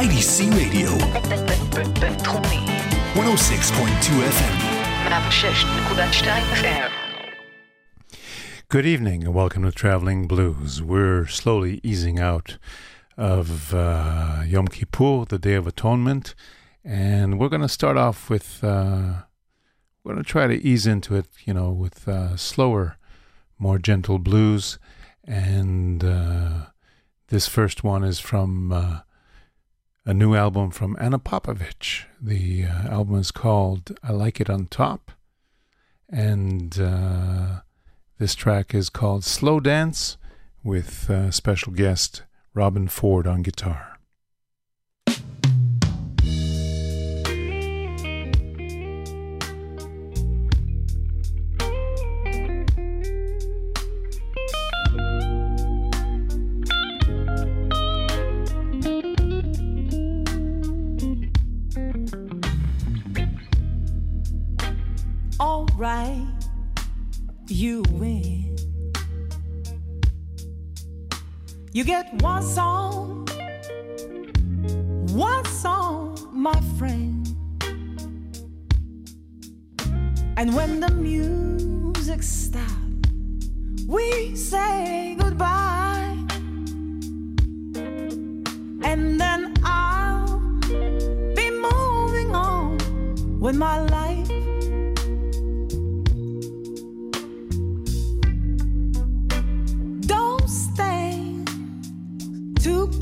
IDC Radio. 106.2 FM. Good evening and welcome to Traveling Blues. We're slowly easing out of uh, Yom Kippur, the Day of Atonement, and we're going to start off with. Uh, we're going to try to ease into it, you know, with uh, slower, more gentle blues. And uh, this first one is from uh, a new album from Ana Popovic. The uh, album is called I Like It on Top. And this track is called Slow Dance with uh, special guest Robben Ford on guitar. Right you win. You get one song, one song, my friend. And when the music stops, we say goodbye. And then I'll be moving on with my life.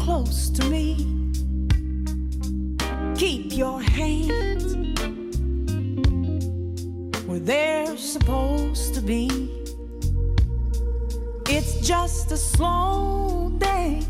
Close to me. Keep your hands where they're supposed to be. It's just a slow day,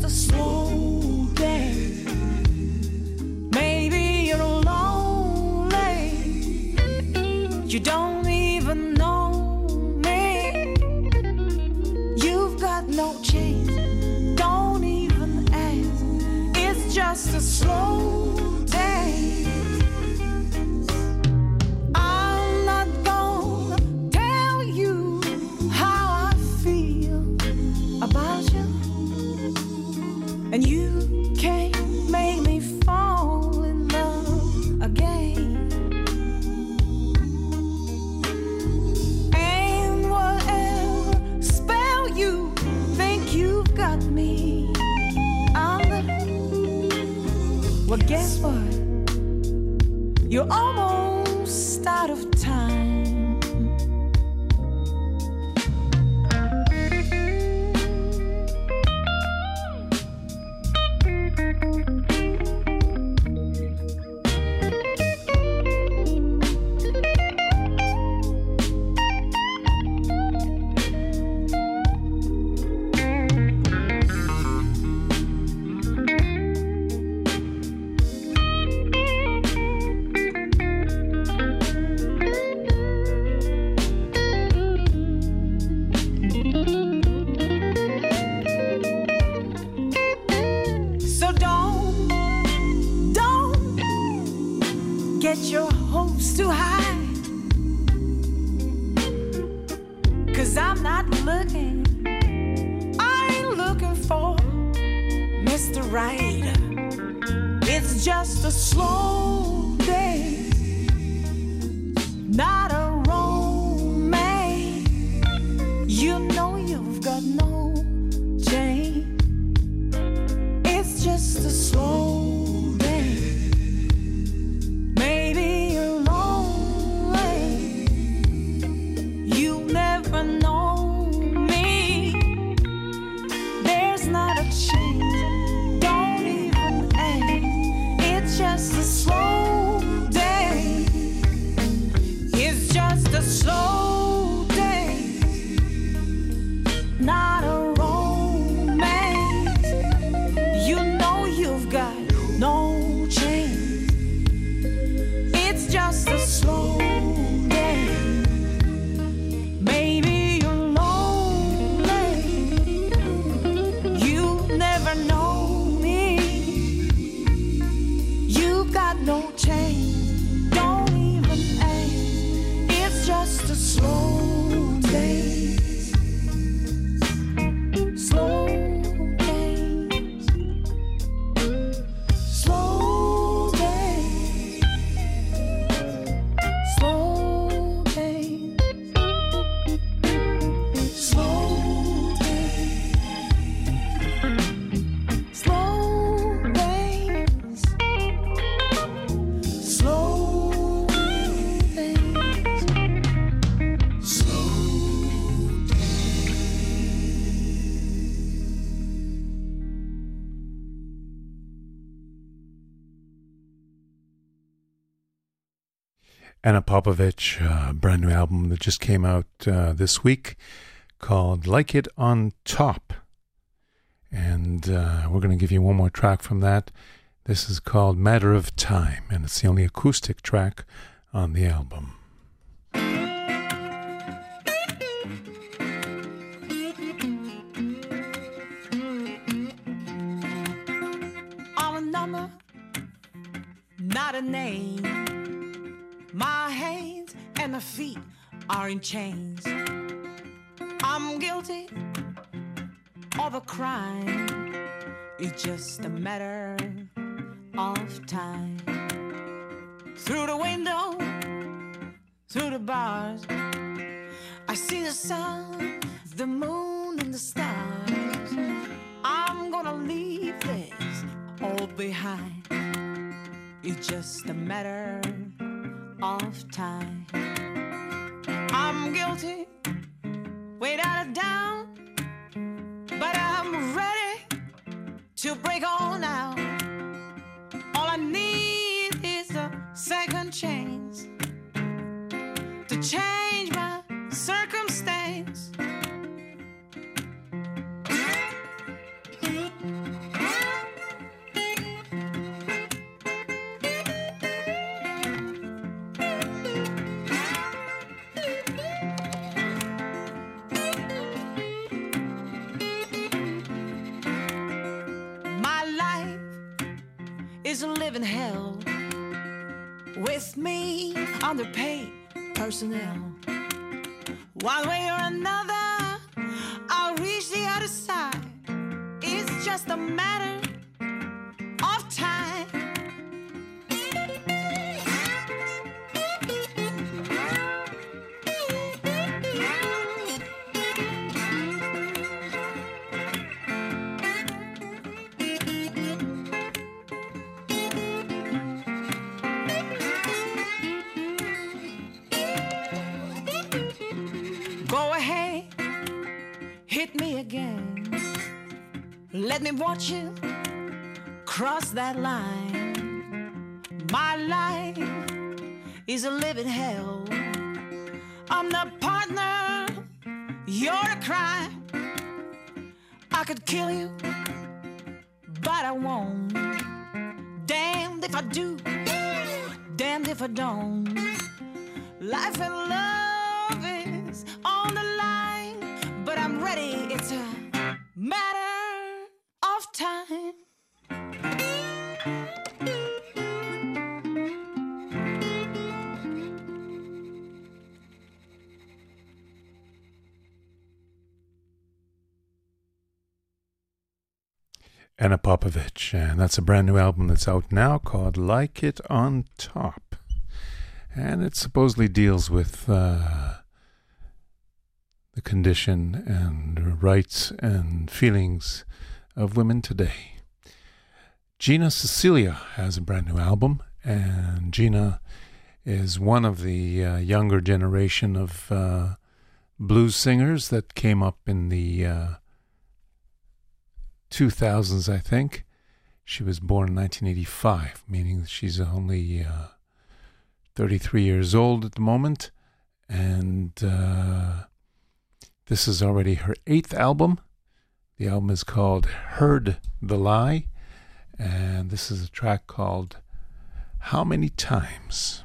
just a slow dance. Maybe you're lonely. You don't You're almost slow Ana Popovic, uh, brand new album that just came out uh, this week called Like It on Top. And uh, we're going to give you one more track from that. This is called Matter of Time, and it's the only acoustic track on the album. A number, not a name. My hands and my feet are in chains. I'm guilty of a crime. It's just a matter of time. Through the window, through the bars, I see the sun, the moon, and the stars. I'm gonna leave this all behind. It's just a matter of time. I'm guilty, without a doubt, but I'm ready to break on out. All I need is a second chance to change living hell with me underpaid personnel. One way or another, I'll reach the other side. It's just a matter Let me watch you cross that line. My life is a living hell. I'm the partner, you're a crime. I could kill you, Ana Popovic, and that's a brand new album that's out now called Like It on Top. And it supposedly deals with uh, the condition and rights and feelings of women today. Gina Sicilia has a brand new album, and Gina is one of the uh, younger generation of uh, blues singers that came up in the uh, 2000s, I think. She was born in 1985, meaning she's only uh, 33 years old at the moment. And uh, this is already her eighth album. The album is called Heard the Lie. And this is a track called How Many Times?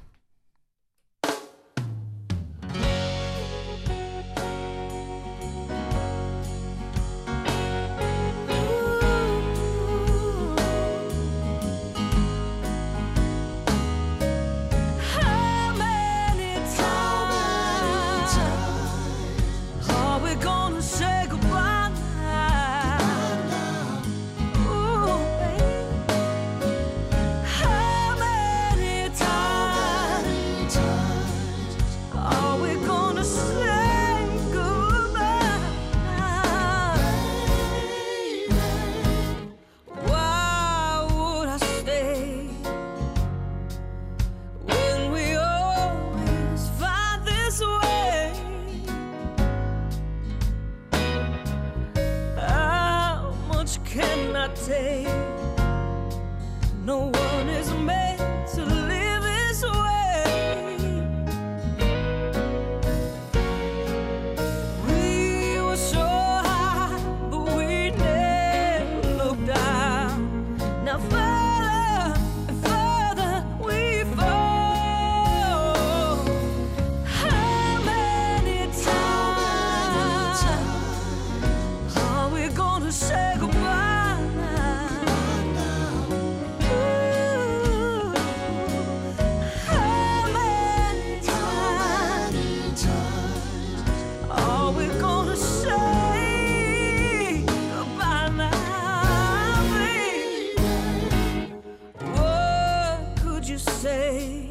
say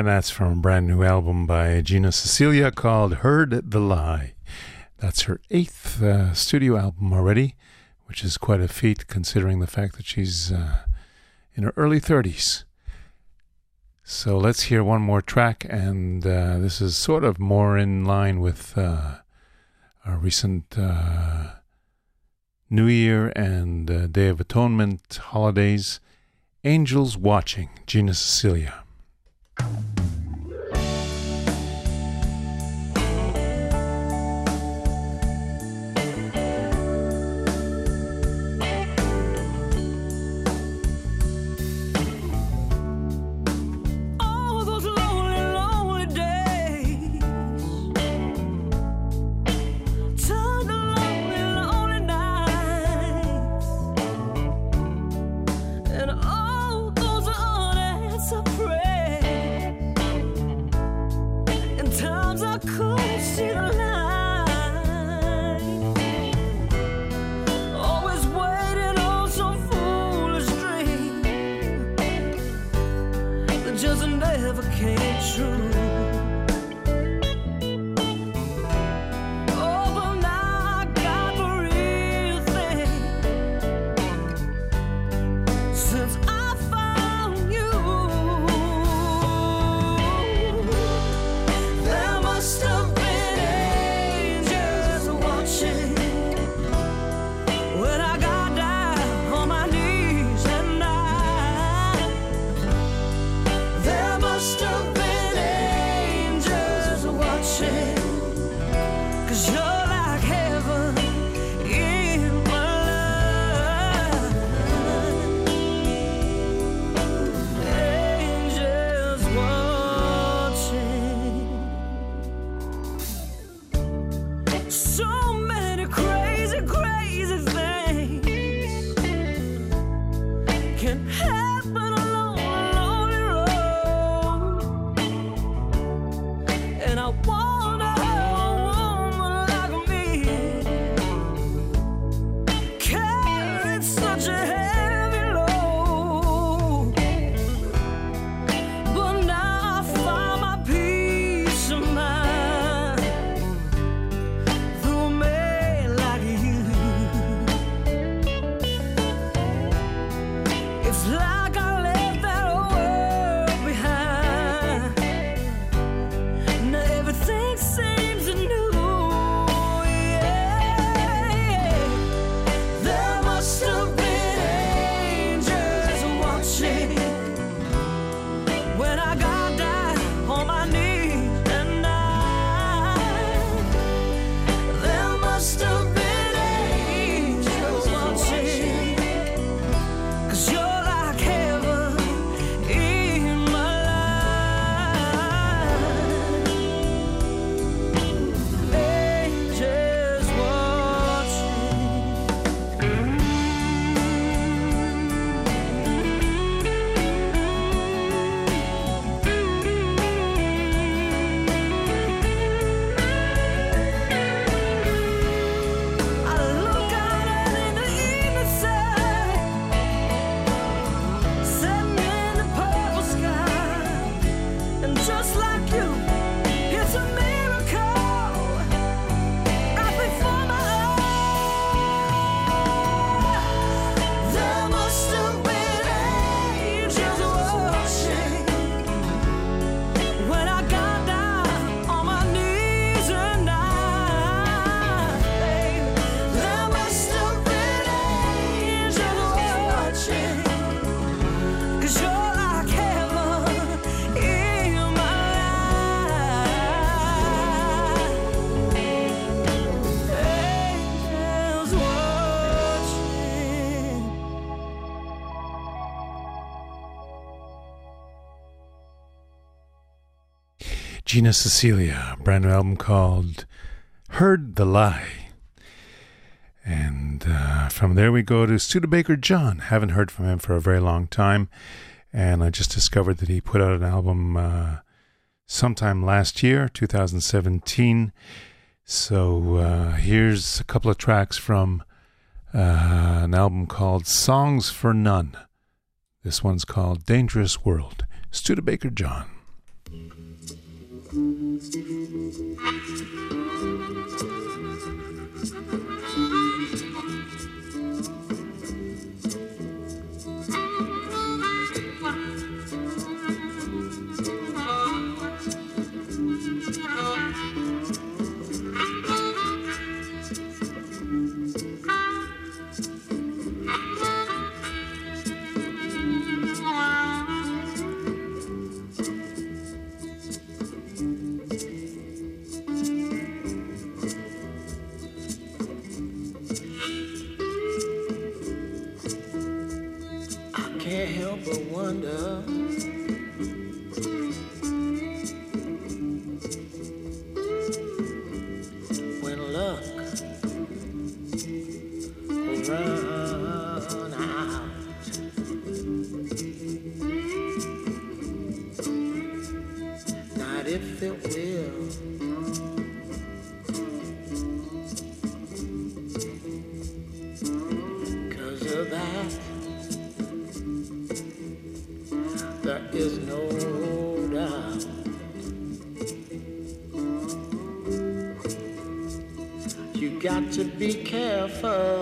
And that's from a brand new album by Gina Sicilia called Heard the Lie. That's her eighth uh, studio album already, which is quite a feat considering the fact that she's uh, in her early 30s. So let's hear one more track, and uh, this is sort of more in line with uh, our recent uh, New Year and uh, Day of Atonement holidays. Angels Watching, Gina Sicilia. Gina Sicilia, brand new album called Heard the Lie. And uh, from there we go to Studebaker John. Haven't heard from him for a very long time. And I just discovered that he put out an album uh, sometime last year, 2017, So uh, here's a couple of tracks from uh, an album called Songs for None. This one's called Dangerous World. Studebaker John. Thank you. Be careful.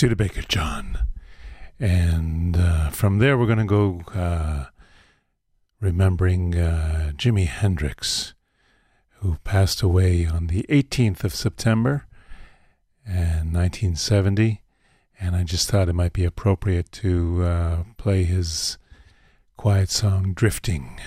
Studebaker John. And uh, from there, we're going to go uh, remembering uh, Jimi Hendrix, who passed away on the 18th of September in 1970. And I just thought it might be appropriate to uh, play his quiet song, drifting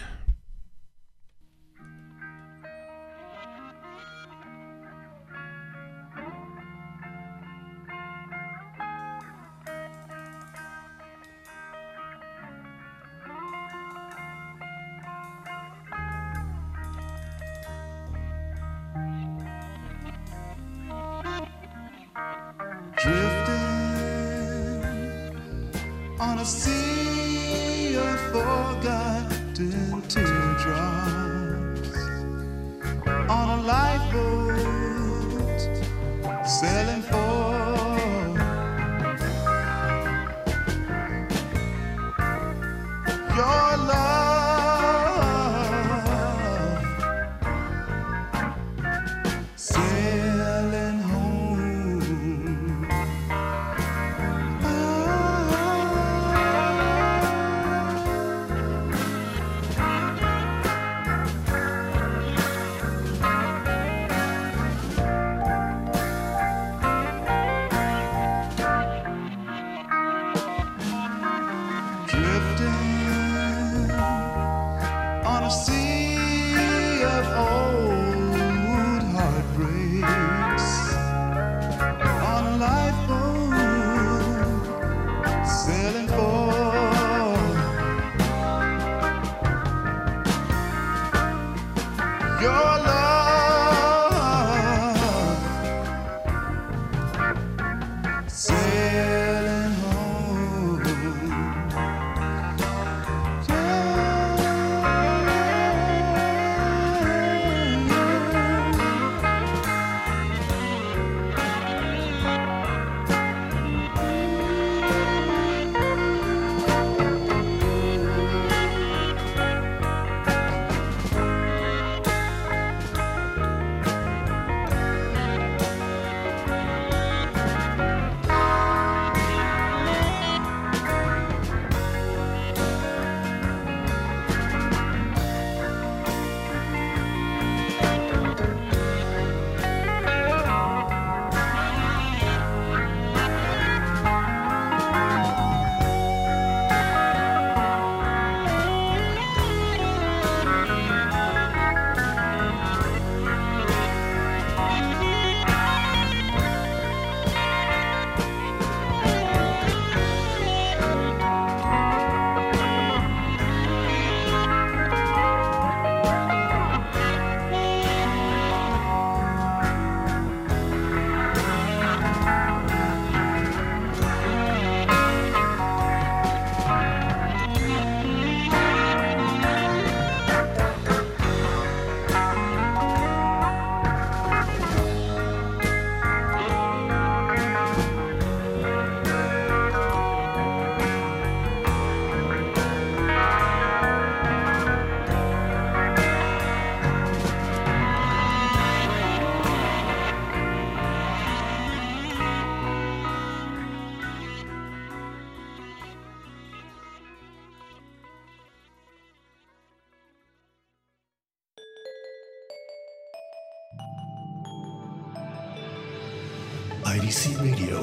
IDC Radio.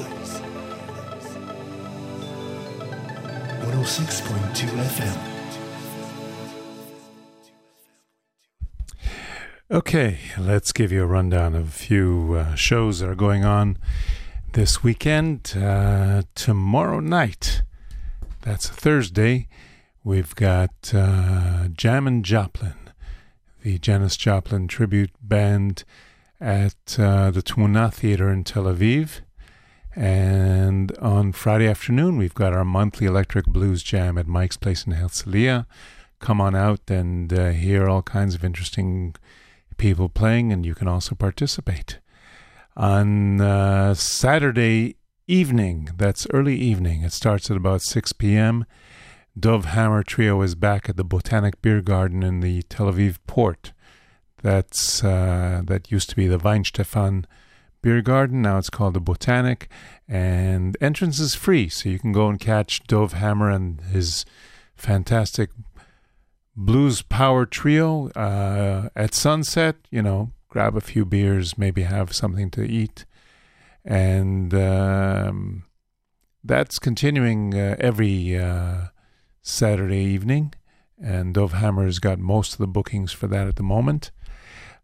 106.2 FM. Okay, let's give you a rundown of a few uh, shows that are going on this weekend. Uh, tomorrow night, that's Thursday, we've got uh, Jammin' Joplin, the Janis Joplin tribute band at uh, the Tmuna Theater in Tel Aviv. And on Friday afternoon, we've got our monthly Electric Blues Jam at Mike's Place in Herzliya. Come on out and uh, hear all kinds of interesting people playing, and you can also participate. On uh, Saturday evening, that's early evening, it starts at about 6 p.m. Dov Hammer Trio is back at the Botanic Beer Garden in the Tel Aviv port. That's uh, that used to be the Weihenstephan Beer Garden. Now it's called the Botanic, and entrance is free, so you can go and catch Dov Hammer and his fantastic blues power trio uh, at sunset. You know, grab a few beers, maybe have something to eat, and um, that's continuing uh, every uh, Saturday evening. And Dov Hammer's got most of the bookings for that at the moment.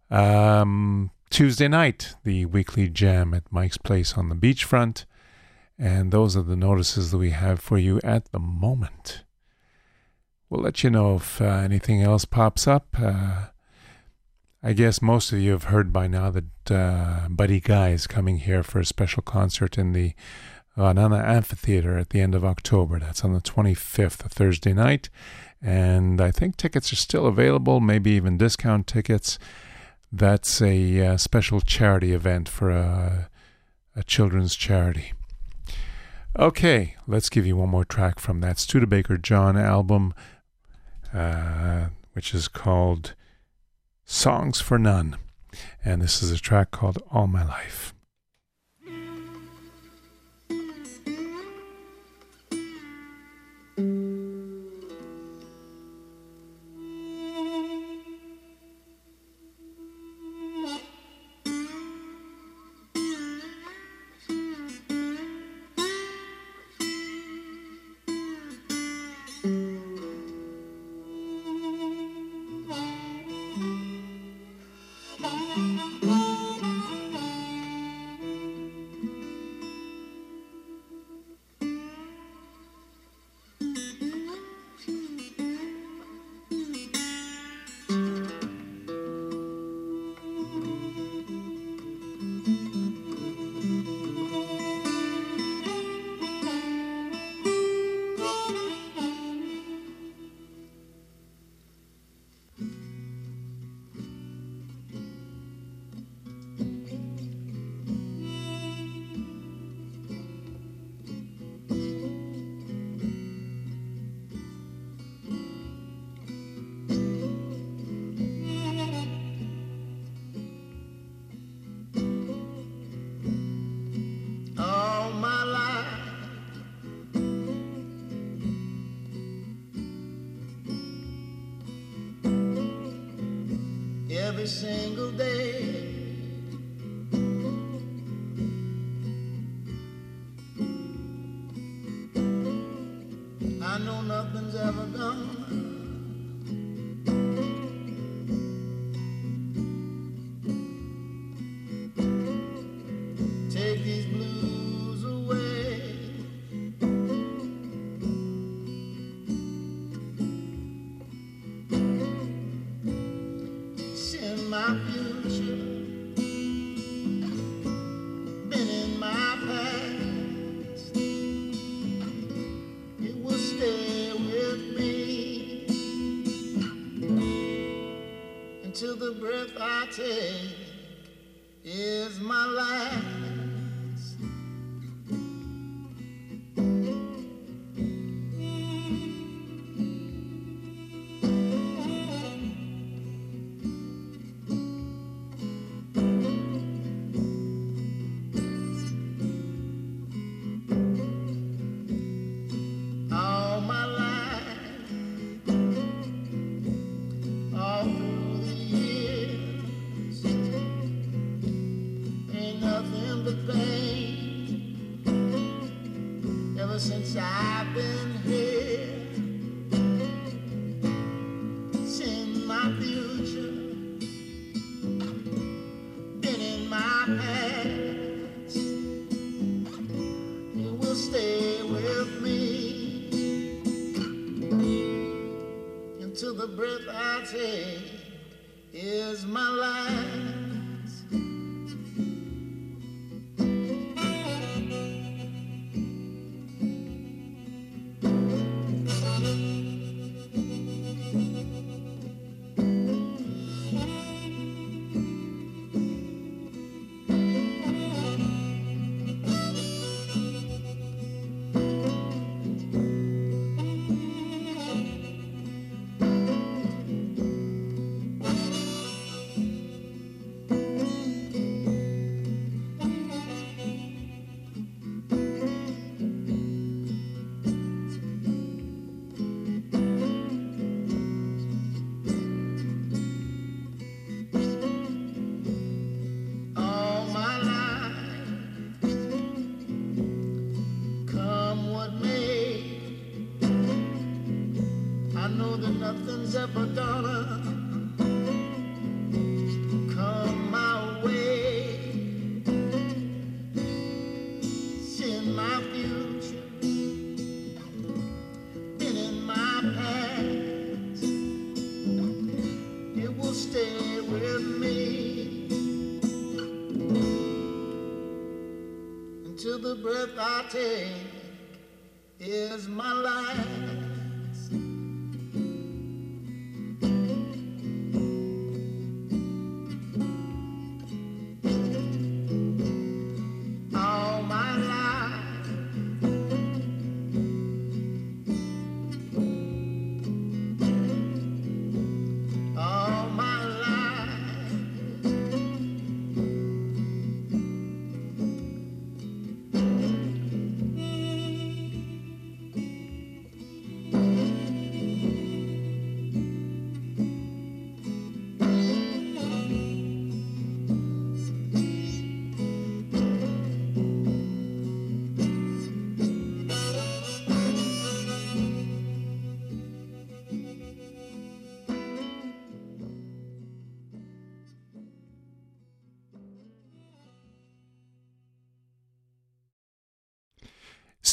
Um, Tuesday night, the weekly jam at Mike's Place on the beachfront. And those are the notices that we have for you at the moment. We'll let you know if uh, anything else pops up. Uh, I guess most of you have heard by now that uh, Buddy Guy is coming here for a special concert in the Ra'anana Amphitheater at the end of October. That's on the 25th, a Thursday night. And I think tickets are still available, maybe even discount tickets. That's a uh, special charity event for a, a children's charity. Okay, let's give you one more track from that Studebaker John album, uh, which is called Songs for None. And this is a track called All My Life. Nothing's ever gonna the breath I take come my way. Seeing my future, been in my past, it will stay with me until the breath I take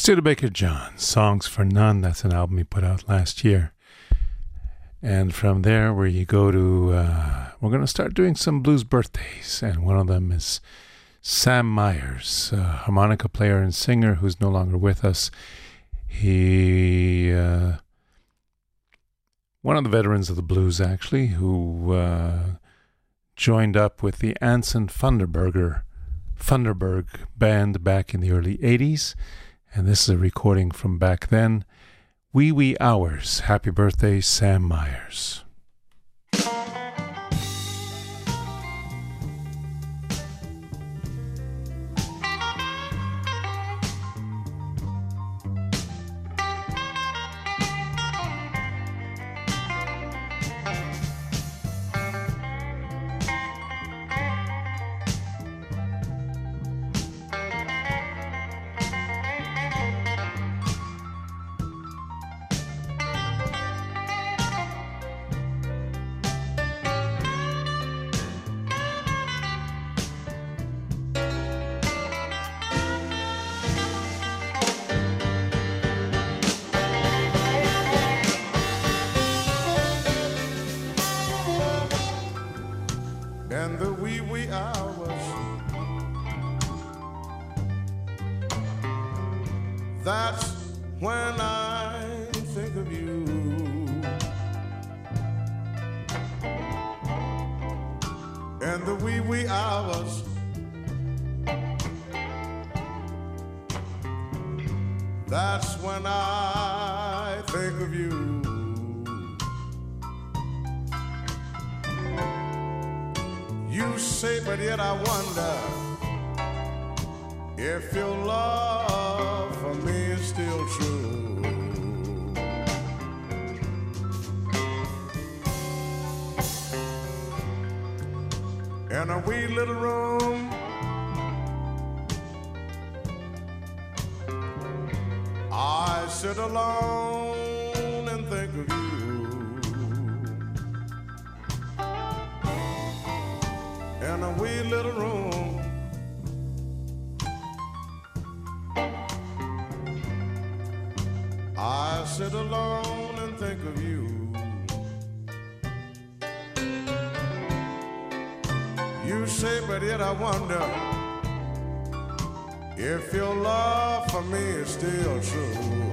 Studebaker John, Songs for None. That's an album he put out last year. And from there, where you go to, uh, we're going to start doing some blues birthdays. And one of them is Sam Myers, harmonica player and singer who's no longer with us. He, uh, one of the veterans of the blues, actually, who uh, joined up with the Anson Funderburger Funderburgh band back in the early 80s and this is a recording from back then. Wee Wee Hours. Happy birthday, Sam Myers. The wee wee hours. That's when I think of you. You say, but yet I wonder if your love In a wee little room, I sit alone and think of you. in a wee little room. I sit alone But yet I wonder if your love for me is still true.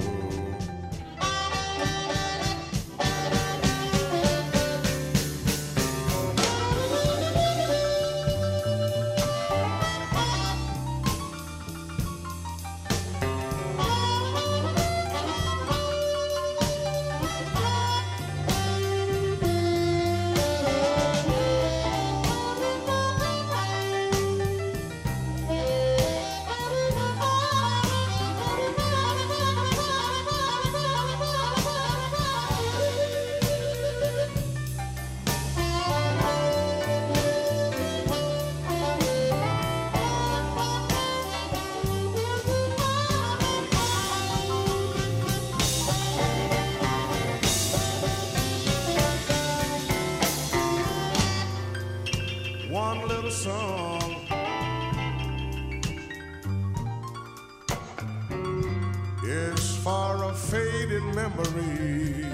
Memory.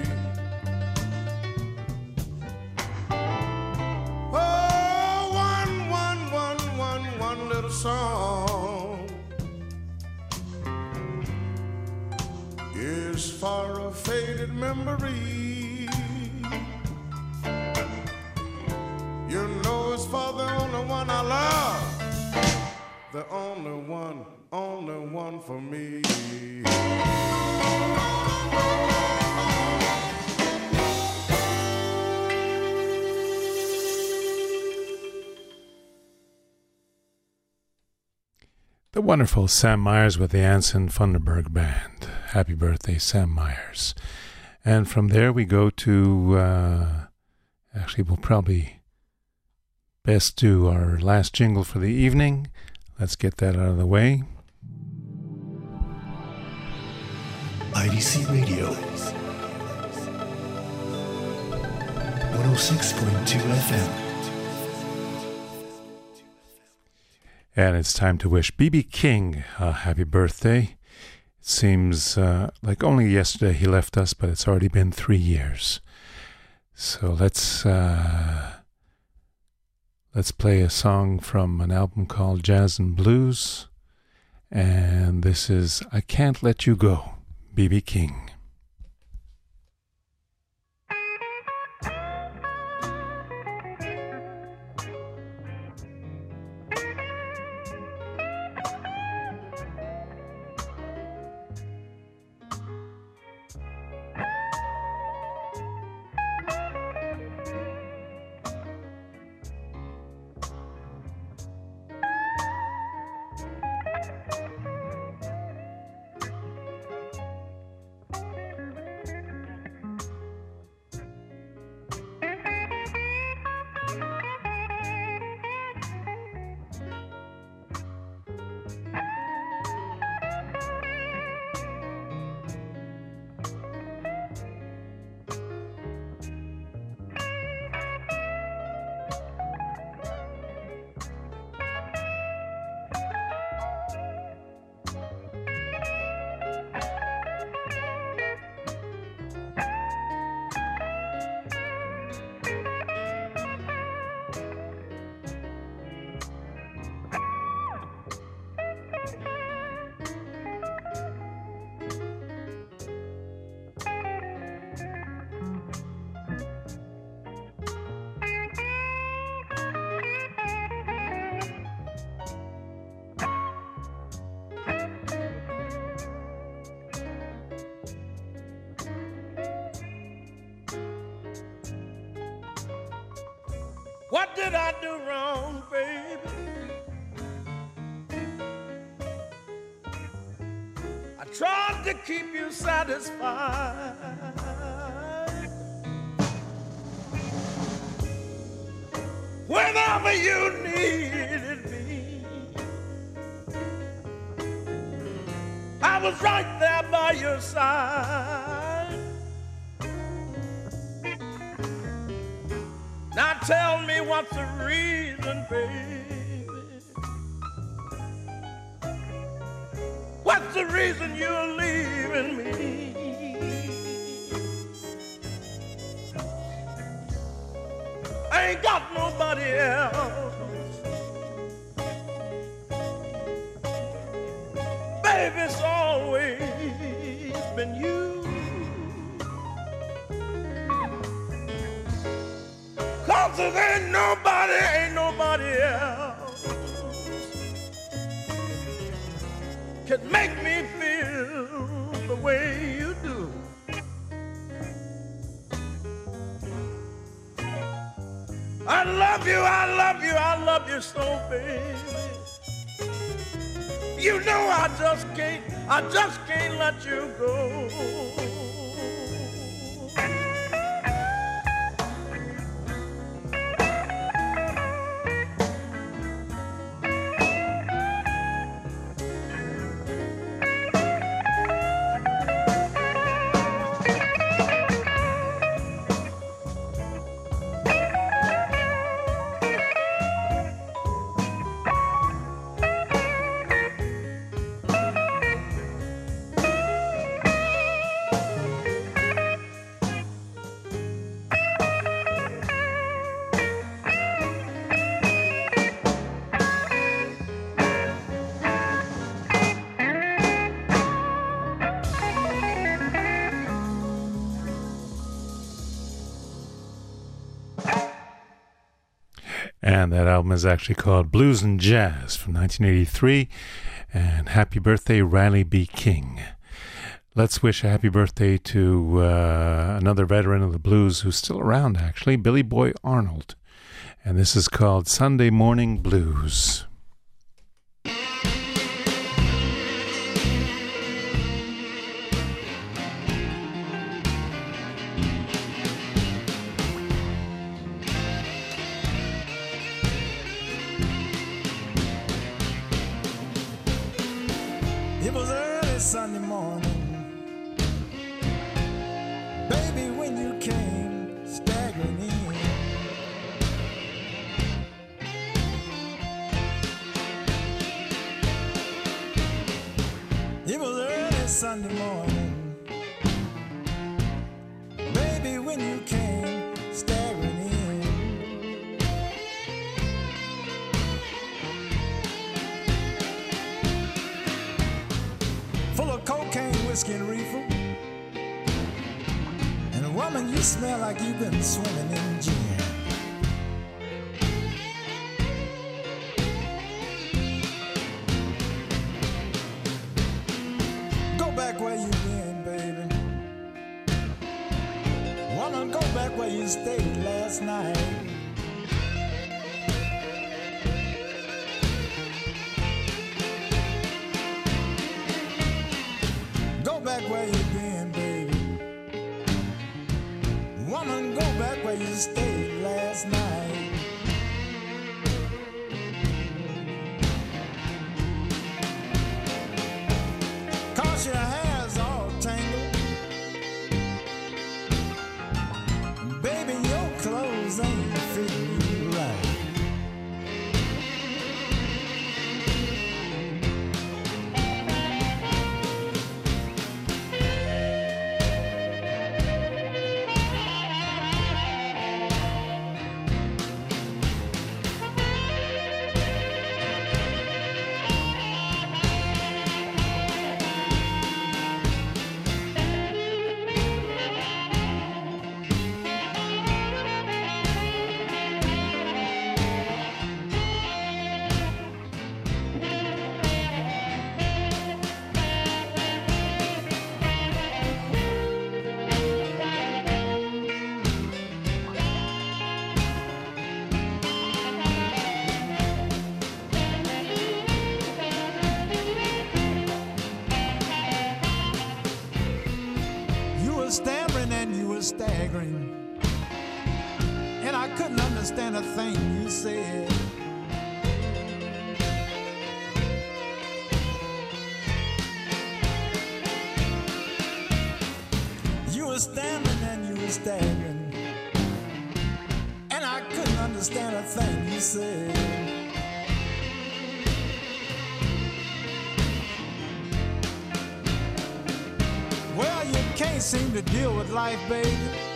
Oh, one, one, one, one, one little song is for a faded memory. Wonderful Sam Myers with the Anson Funderburgh Band. Happy birthday, Sam Myers. And from there we go to, uh, actually, we'll probably best do our last jingle for the evening. Let's get that out of the way. IDC Radio. 106.2 FM. And it's time to wish BB King a happy birthday. It seems uh, like only yesterday he left us, but it's already been three years. So let's uh, let's play a song from an album called Jazz and Blues, and this is "I Can't Let You Go," BB King. What did I do wrong, baby? I tried to keep you satisfied. Whenever you needed me, I was right there by your side. Now tell me what's the reason, baby? What's the reason you're leaving me? I ain't got nobody else. Baby, it's always been you. Cause there ain't nobody, ain't nobody else can make me feel the way you do. I love you, I love you, I love you so, baby. You know I just can't, I just can't let you go. And that album is actually called Blues and Jazz from 1983. And happy birthday, Riley B. King. Let's wish a happy birthday to uh, another veteran of the blues who's still around, actually, Billy Boy Arnold. And this is called Sunday Morning Blues. Understand a thing you said. You were stammering and you were staggering. And I couldn't understand a thing you said. Well, you can't seem to deal with life, baby.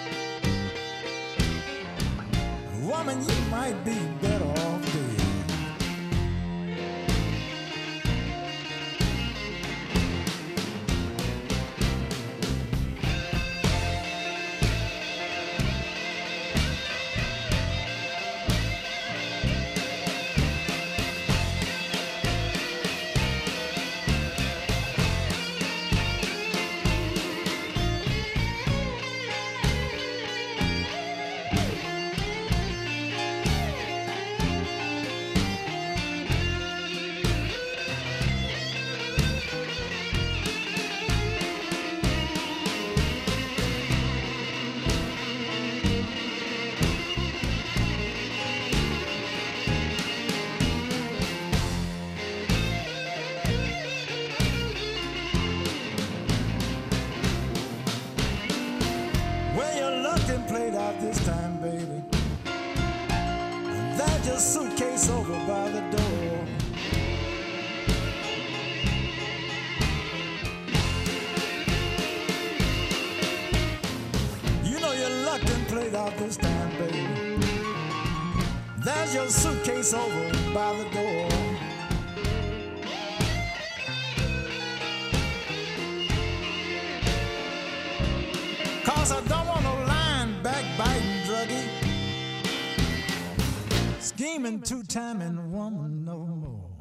Two-timing woman no more.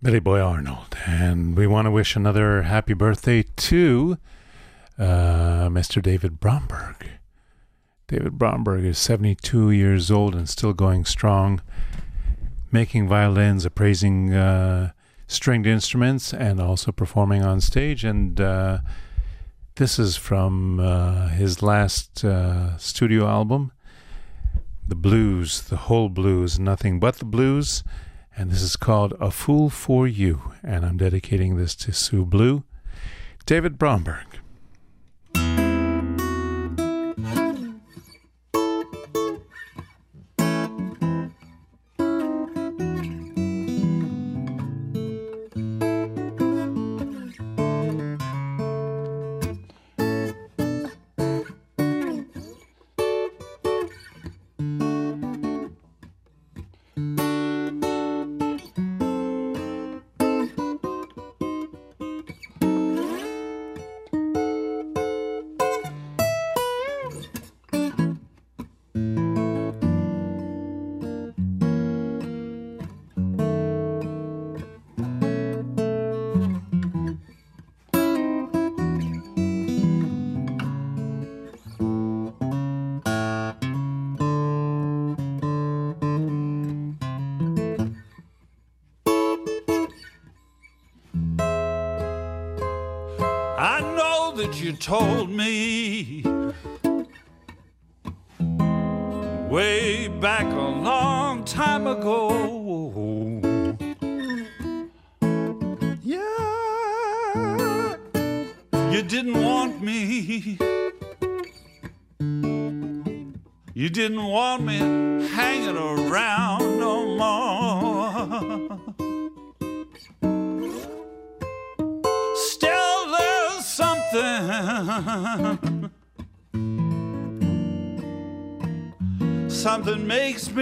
Billy Boy Arnold. And we want to wish another happy birthday to uh, Mr. David Bromberg. David Bromberg is 72 years old and still going strong, making violins, appraising uh, stringed instruments, and also performing on stage. And uh, this is from uh, his last uh, studio album, The Blues, the whole blues, nothing but the blues. And this is called A Fool for You. And I'm dedicating this to Sue Blue. David Bromberg.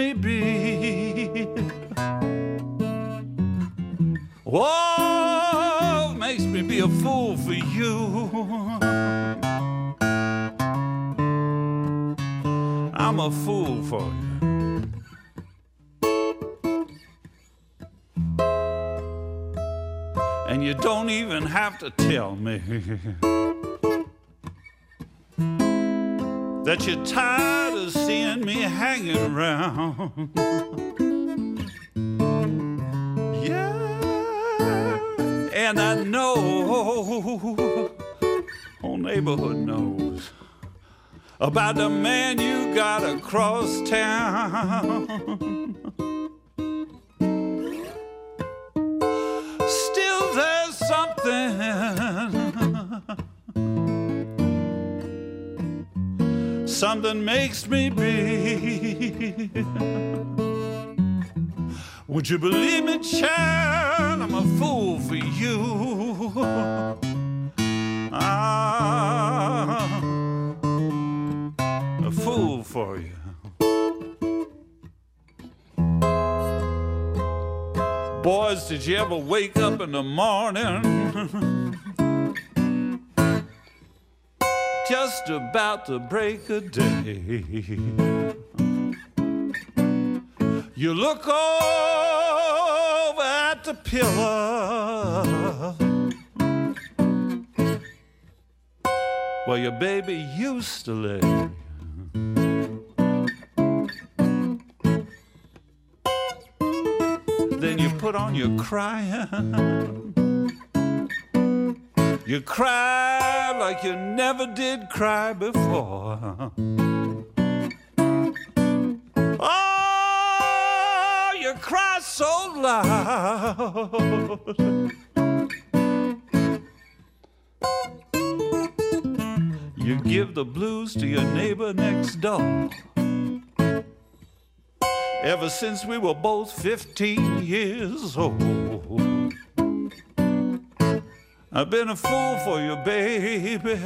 Me be. Whoa, makes me be a fool for you. I'm a fool for you. and you don't even have to tell me that you're tired of seeing me hanging around. yeah, and I know, whole neighborhood knows about the man you got across town. something makes me be. Would you believe me, child? I'm a fool for you. Ah, a fool for you. Boys, did you ever wake up in the morning? Just about to break a day. You look over at the pillar. where your baby used to lay. Then you put on your crying. You cry like you never did cry before. Oh, you cry so loud. You give the blues to your neighbor next door. Ever since we were both 15 years old. I've been a fool for you, baby.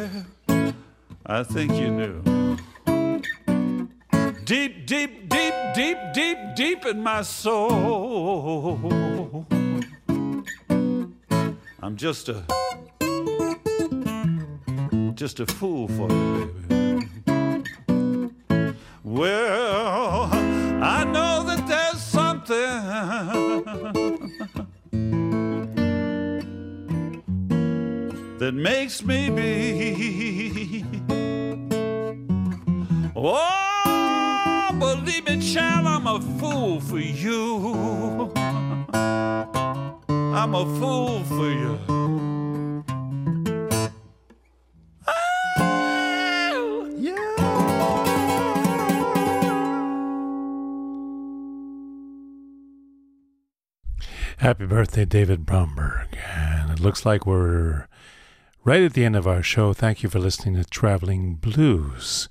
I think you knew. deep, deep, deep, deep, deep, deep in my soul. I'm just a just a fool for you, baby. Well, I know that that makes me be. Oh, believe me, child, I'm a fool for you. I'm a fool for you. Happy birthday, David Bromberg. And it looks like we're right at the end of our show. Thank you for listening to Traveling Blues.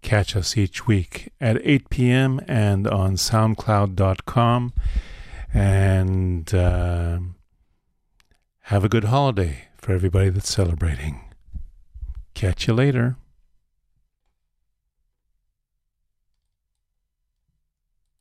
Catch us each week at 8 p.m. and on SoundCloud.com. And uh, have a good holiday for everybody that's celebrating. Catch you later.